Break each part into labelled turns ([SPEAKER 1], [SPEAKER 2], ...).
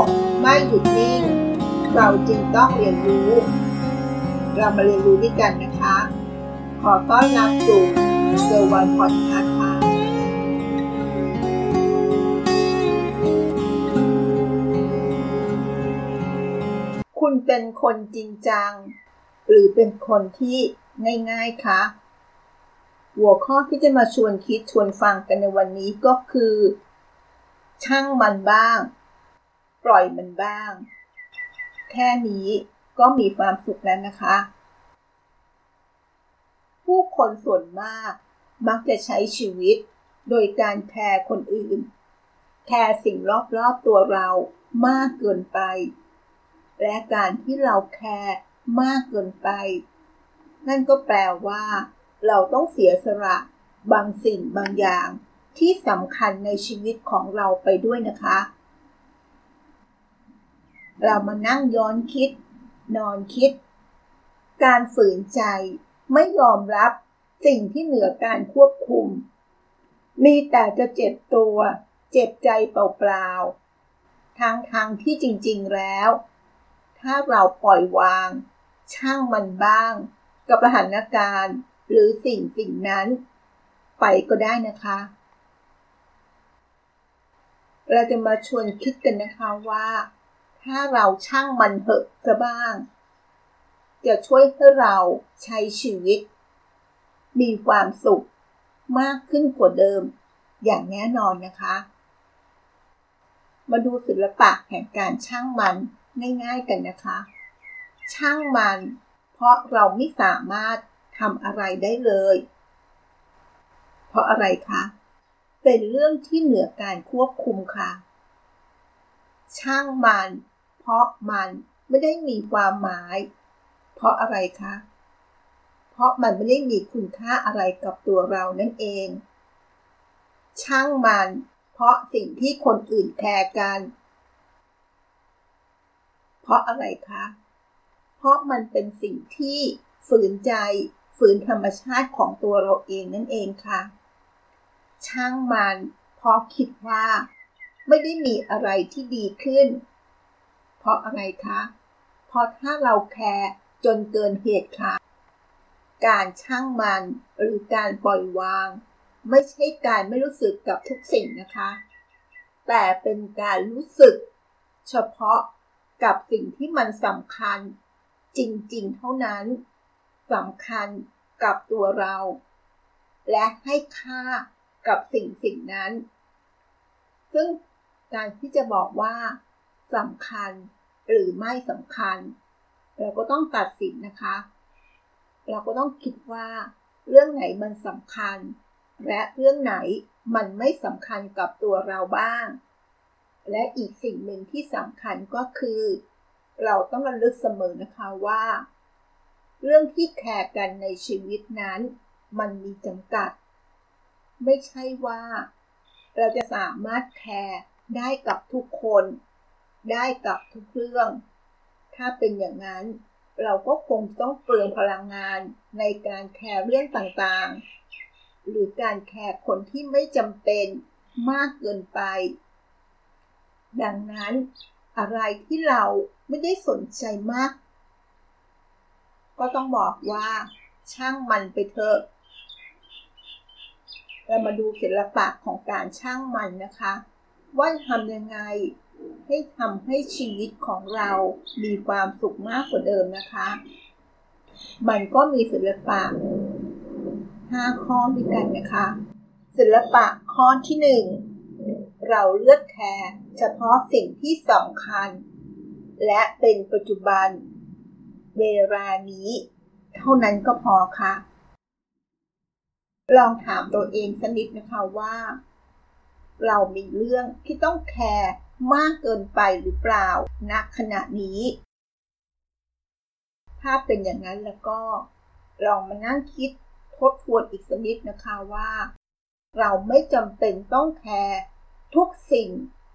[SPEAKER 1] กไม่หยุดนิ่ง เราจึงต้องเรียนรู้ เรามาเรียนรู้ด้วยกันนะคะ ขอต้อนรับสู่เซอร์วันพอดคาส์ค่ะคุณเป็นคนจริงจัง หรือเป็นคนที่ง่ายๆคะหัวข้อที่จะมาชวนคิดชวนฟังกันในวันนี้ก็คือ ช่างมันบ้าง ปล่อยมันบ้าง แค่นี้ก็มีความสุขแล้วนะคะ ผู้คนส่วนมากมักจะใช้ชีวิต โดยการแคร์คนอื่น แคร์สิ่งรอบๆตัวเรามากเกินไป และการที่เราแคร์มากเกินไป นั่นก็แปลว่า เราต้องเสียสละบางสิ่งบางอย่างที่สำคัญในชีวิตของเราไปด้วยนะคะ เรามานั่งย้อนคิด นอนคิด การฝืนใจไม่ยอมรับสิ่งที่เหนือการควบคุม มีแต่จะเจ็บตัว เจ็บใจเปล่าๆทางทางที่จริงๆแล้ว ถ้าเราปล่อยวาง ช่างมันบ้าง กับสถานการณ์หรือสิ่งสิ่งนั้น ไปก็ได้นะคะ เราจะมาชวนคิดกันนะคะว่า ถ้าเราช่างมันเหอะซะบ้าง จะช่วยให้เราใช้ชีวิต มีความสุขมากขึ้นกว่าเดิม อย่างแน่นอนนะคะ มาดูศิลปะแห่งการช่างมันง่ายๆกันนะคะ ช่างมัน เพราะเราไม่สามารถทำอะไรได้เลย เพราะอะไรคะ เป็นเรื่องที่เหนือการควบคุมค่ะ ช่างมัน เพราะมันไม่ได้มีความหมาย เพราะอะไรคะ เพราะมันไม่ได้มีคุณค่าอะไรกับตัวเรานั่นเอง ช่างมัน เพราะสิ่งที่คนอื่นแคร์กัน เพราะอะไรคะ เพราะมันเป็นสิ่งที่ฝืนใจ ฝืนธรรมชาติของตัวเราเองนั่นเองค่ะ ช่างมันเพราะคิดว่า ไม่ได้มีอะไรที่ดีขึ้น เพราะอะไรคะ เพราะถ้าเราแคร์จนเกินเหตุค่ะ การช่างมันหรือการปล่อยวาง ไม่ใช่การไม่รู้สึกกับทุกสิ่งนะคะ แต่เป็นการรู้สึก เฉพาะกับสิ่งที่มันสำคัญ จริงๆ เท่านั้นสำคัญกับตัวเรา และให้ค่ากับสิ่งสิ่งนั้น ซึ่งการที่จะบอกว่า สำคัญหรือไม่สำคัญ เราก็ต้องตัดสินนะคะ เราก็ต้องคิดว่าเรื่องไหนมันสำคัญ และเรื่องไหนมันไม่สำคัญกับตัวเราบ้าง และอีกสิ่งหนึ่งที่สำคัญก็คือ เราต้องระลึกเสมอนะคะว่า เรื่องที่แคร์กันในชีวิตนั้น มันมีจำกัด ไม่ใช่ว่า เราจะสามารถแคร์ได้กับทุกคน ได้กับทุกเรื่อง ถ้าเป็นอย่างนั้นเราก็คงต้องเปลืองพลังงานในการแคร์เรื่องต่างๆ หรือการแคร์คนที่ไม่จำเป็นมากเกินไป ดังนั้นอะไรที่เราไม่ได้สนใจมาก ก็ต้องบอกว่าช่างมันไปเถอะเรามาดูศิลปะของการช่างมันนะคะ ว่าทำยังไง ให้ทำให้ชีวิตของเรามีความสุขมากกว่าเดิมนะคะ มันก็มีศิลปะ 5 ข้อด้วยกันนะคะ ศิลปะข้อที่ 1 เราเลือกแคร์เฉพาะสิ่งที่สำคัญ และเป็นปัจจุบันเวลานี้ เท่านั้นก็พอค่ะ ลองถามตัวเองสักนิดนะคะว่า เรามีเรื่องที่ต้องแคร์ มากเกินไปหรือเปล่าณขณะนี้ ถ้าเป็นอย่างนั้นแล้วก็ ลองมานั่งคิดทบทวนอีกสักนิดนะคะว่า เราไม่จำเป็นต้องแคร์ทุกสิ่ง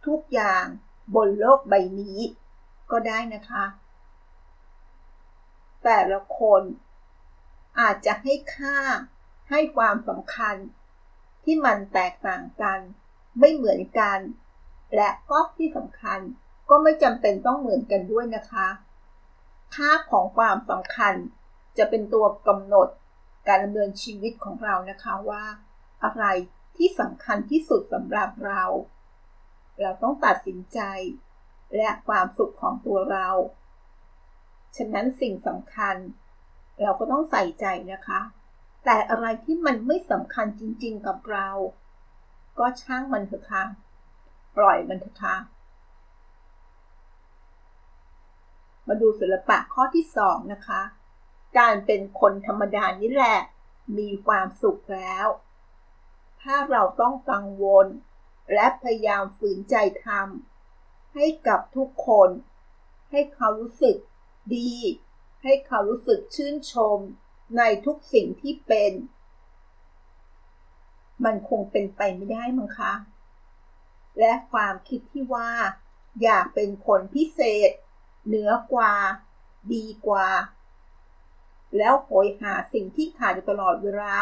[SPEAKER 1] ทุกอย่างบนโลกใบนี้ ก็ได้นะคะ แต่ละคนอาจจะให้ค่าให้ความสำคัญที่มันแตกต่างกัน ไม่เหมือนกัน และก็ที่สำคัญก็ไม่จำเป็นต้องเหมือนกันด้วยนะคะ ค่าของความสำคัญจะเป็นตัวกำหนดการดำเนินชีวิตของเรานะคะว่า อะไรที่สำคัญที่สุดสำหรับเรา เราต้องตัดสินใจ และความสุขของตัวเรา ฉะนั้นสิ่งสำคัญ เราก็ต้องใส่ใจนะคะ แต่อะไรที่มันไม่สำคัญจริงๆกับเรา ก็ช่างมันเถอะค่ะ ปล่อยมันเถอะค่ะมาดูศิลปะข้อที่สองนะคะ การเป็นคนธรรมดานี่แหละ มีความสุขแล้ว ถ้าเราต้องกังวล และพยายามฝืนใจทำให้กับทุกคน ให้เขารู้สึกดี ให้เขารู้สึกชื่นชมในทุกสิ่งที่เป็น มันคงเป็นไปไม่ได้มั้งคะ และความคิดที่ว่า อยากเป็นคนพิเศษ เหนือกว่า ดีกว่า แล้วโหยหาสิ่งที่ขาดอยู่ตลอดเวลา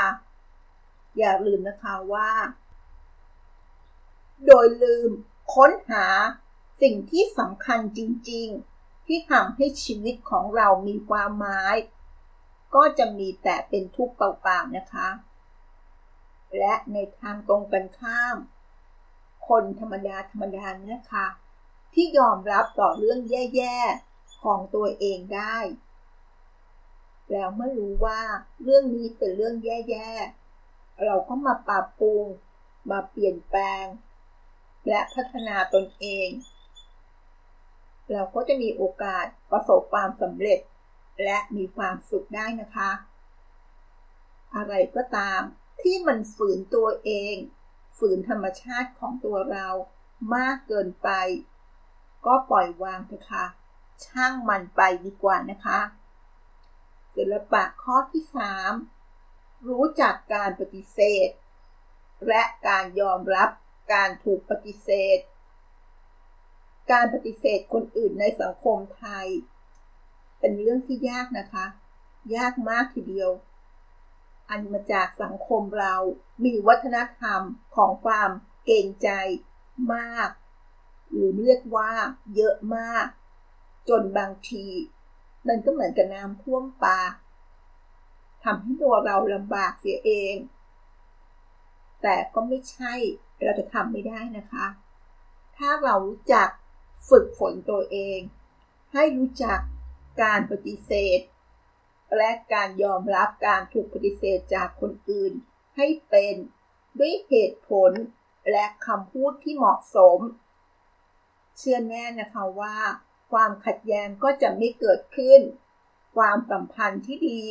[SPEAKER 1] อย่าลืมนะคะว่า โดยลืมค้นหาสิ่งที่สำคัญจริง ๆ ที่ทำให้ชีวิตของเรามีความหมาย ก็จะมีแต่เป็นทุกข์เปล่าๆนะคะ และในทางตรงกันข้าม คนธรรมดาธรรมดาเนี่ยค่ะ ที่ยอมรับต่อเรื่องแย่ๆ ของตัวเองได้ แล้วเมื่อรู้ว่าเรื่องนี้เป็นเรื่องแย่ๆ เราก็มาปรับปรุง มาเปลี่ยนแปลง และพัฒนาตนเอง เราก็จะมีโอกาสประสบความสำเร็จ และมีความสุขได้นะคะ อะไรก็ตามที่มันฝืนตัวเอง ฝืนธรรมชาติของตัวเรามากเกินไป ก็ปล่อยวางเถอะค่ะ ช่างมันไปดีกว่านะคะศิลปะข้อที่ 3 รู้จักการปฏิเสธ และการยอมรับการถูกปฏิเสธ การปฏิเสธคนอื่นในสังคมไทย เป็นเรื่องที่ยากนะคะ ยากมากทีเดียว อันมาจากสังคมเรา มีวัฒนธรรมของความเกรงใจมาก หรือเรียกว่าเยอะมาก จนบางที มันก็เหมือนกับน้ำท่วมปากทำให้ตัวเราลำบากเสียเอง แต่ก็ไม่ใช่เราจะทำไม่ได้นะคะ ถ้าเรารู้จักฝึกฝนตัวเอง ให้รู้จักการปฏิเสธ และการยอมรับการถูกปฏิเสธจากคนอื่น ให้เป็นด้วยเหตุผลและคำพูดที่เหมาะสม เชื่อแน่นะคะว่า ความขัดแย้งก็จะไม่เกิดขึ้น ความสัมพันธ์ที่ดี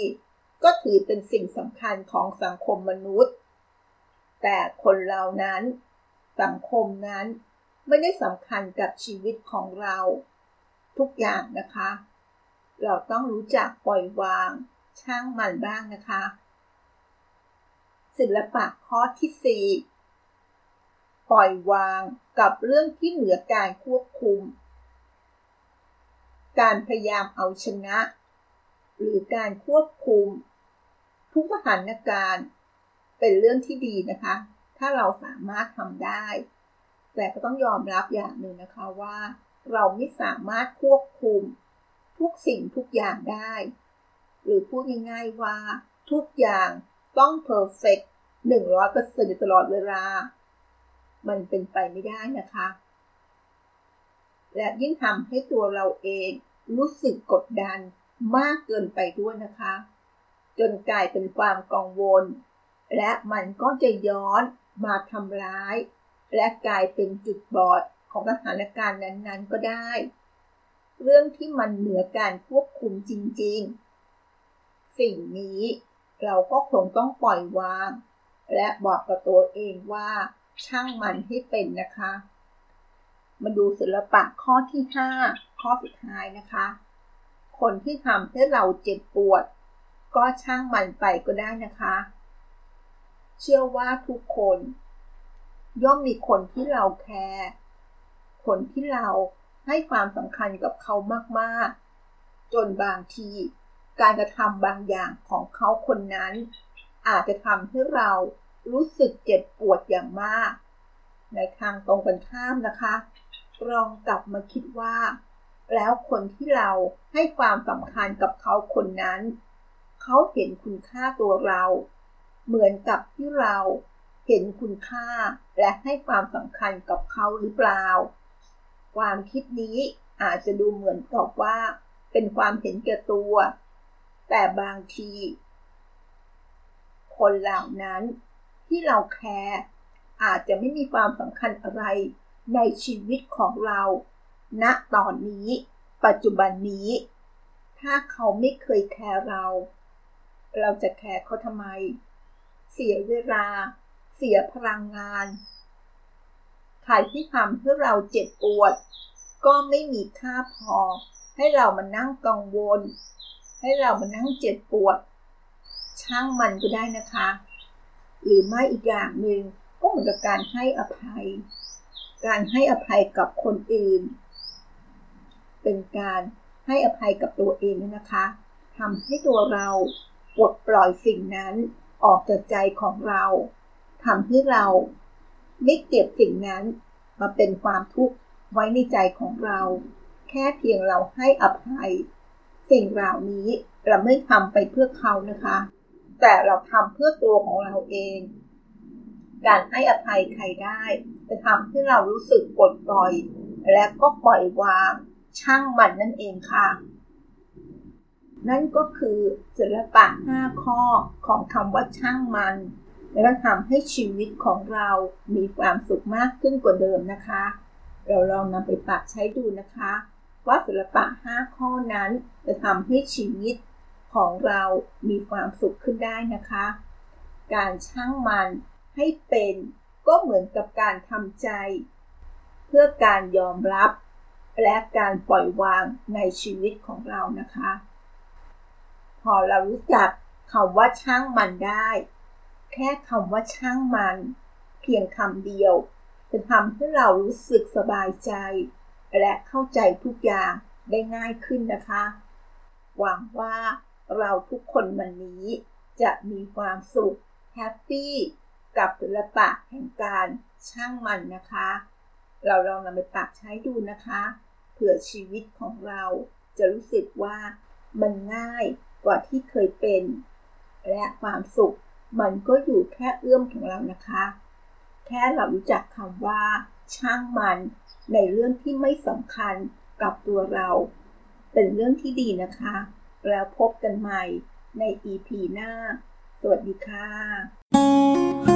[SPEAKER 1] ก็ถือเป็นสิ่งสำคัญของสังคมมนุษย์ แต่คนเรานั้น สังคมนั้นไม่ได้สำคัญกับชีวิตของเรา ทุกอย่างนะคะ เราต้องรู้จักปล่อยวาง ช่างมันบ้างนะคะ ศิลปะข้อที่ 4 ปล่อยวางกับเรื่องที่เหนือการควบคุม การพยายามเอาชนะ หรือการควบคุม ทุกสถานการณ์ เป็นเรื่องที่ดีนะคะ ถ้าเราสามารถทำได้ แต่ก็ต้องยอมรับอย่างหนึ่งนะคะว่า เราไม่สามารถควบคุม ทุกสิ่งทุกอย่างได้ หรือพูดง่ายๆว่า ทุกอย่างต้องเพอร์เฟกต์หนึ่งร้อยเปอร์เซ็นต์ตลอดเวลา มันเป็นไปไม่ได้นะคะ และยิ่งทำให้ตัวเราเองรู้สึกกดดันมากเกินไปด้วยนะคะ จนกลายเป็นความกังวล และมันก็จะย้อนมาทำร้าย และกลายเป็นจุดบอดของสถานการณ์นั้นๆก็ได้ เรื่องที่มันเหนือการควบคุมจริงๆ สิ่งนี้เราก็คงต้องปล่อยวาง และบอกกับตัวเองว่าช่างมันให้เป็นนะคะ มาดูศิลปะข้อที่ 5 ข้อสุดท้ายนะคะ คนที่ทำให้เราเจ็บปวด ก็ช่างมันไปก็ได้นะคะ เชื่อว่าทุกคน ย่อมมีคนที่เราแคร์คนที่เรา ให้ความสำคัญกับเขามากๆ จนบางที การกระทำบางอย่างของเขาคนนั้น อาจจะทำให้เรารู้สึกเจ็บปวดอย่างมาก ในทางตรงกันข้ามนะคะ ลองกลับมาคิดว่า แล้วคนที่เราให้ความสำคัญกับเขาคนนั้น เขาเห็นคุณค่าตัวเรา เหมือนกับที่เราเห็นคุณค่าและให้ความสำคัญกับเขาหรือเปล่า ความคิดนี้อาจจะดูเหมือนกับว่าเป็นความเห็นแก่ตัว แต่บางที คนเหล่านั้นที่เราแคร์อาจจะไม่มีความสำคัญอะไรในชีวิตของเราณตอนนี้ ปัจจุบันนี้ ถ้าเขาไม่เคยแคร์เรา เราจะแคร์เขาทำไม เสียเวลา เสียพลังงาน ใครที่ทำให้เราเจ็บปวด ก็ไม่มีค่าพอ ให้เรามานั่งกังวล ให้เรามานั่งเจ็บปวด ช่างมันก็ได้นะคะ หรือไม่อีกอย่างหนึ่งก็เหมือนกับการให้อภัย การให้อภัยกับคนอื่น เป็นการให้อภัยกับตัวเองนะคะทำให้ตัวเราปลดปล่อยสิ่งนั้นออกจากใจของเราทำให้เรา ไม่เก็บสิ่งนั้นมาเป็นความทุกข์ไว้ในใจของเรา แค่เพียงเราให้อภัย สิ่งเหล่านี้เราไม่ทำไปเพื่อเขานะคะ แต่เราทำเพื่อตัวของเราเอง การให้อภัยใครได้ จะทำให้เรารู้สึกปลดปล่อย และก็ปล่อยวางช่างมันนั่นเองค่ะ นั่นก็คือศิลปะ 5 ข้อของคำว่าช่างมัน และก็ทำให้ชีวิตของเรามีความสุขมากขึ้นกว่าเดิมนะคะ เราลองนำไปปรับใช้ดูนะคะ ว่าศิลปะ 5 ข้อนั้นจะทำให้ชีวิตของเรามีความสุขขึ้นได้นะคะ การช่างมันให้เป็นก็เหมือนกับการทำใจ เพื่อการยอมรับ และการปล่อยวางในชีวิตของเรานะคะ พอเรารู้จักคำว่าช่างมันได้ แค่คำว่าช่างมัน เพียงคำเดียว จะทำให้เรารู้สึกสบายใจ และเข้าใจทุกอย่างได้ง่ายขึ้นนะคะ หวังว่าเราทุกคนวันนี้จะมีความสุขแฮปปี้กับศิลปะแห่งการช่างมันนะคะ เราลองนำไปปรับใช้ดูนะคะ เผื่อชีวิตของเราจะรู้สึกว่ามันง่ายกว่าที่เคยเป็น และความสุข มันก็อยู่แค่เอื้อมของเรานะคะ แค่เรารู้จักคำว่า ช่างมันในเรื่องที่ไม่สำคัญกับตัวเรา เป็นเรื่องที่ดีนะคะ แล้วพบกันใหม่ใน EP หน้า สวัสดีค่ะ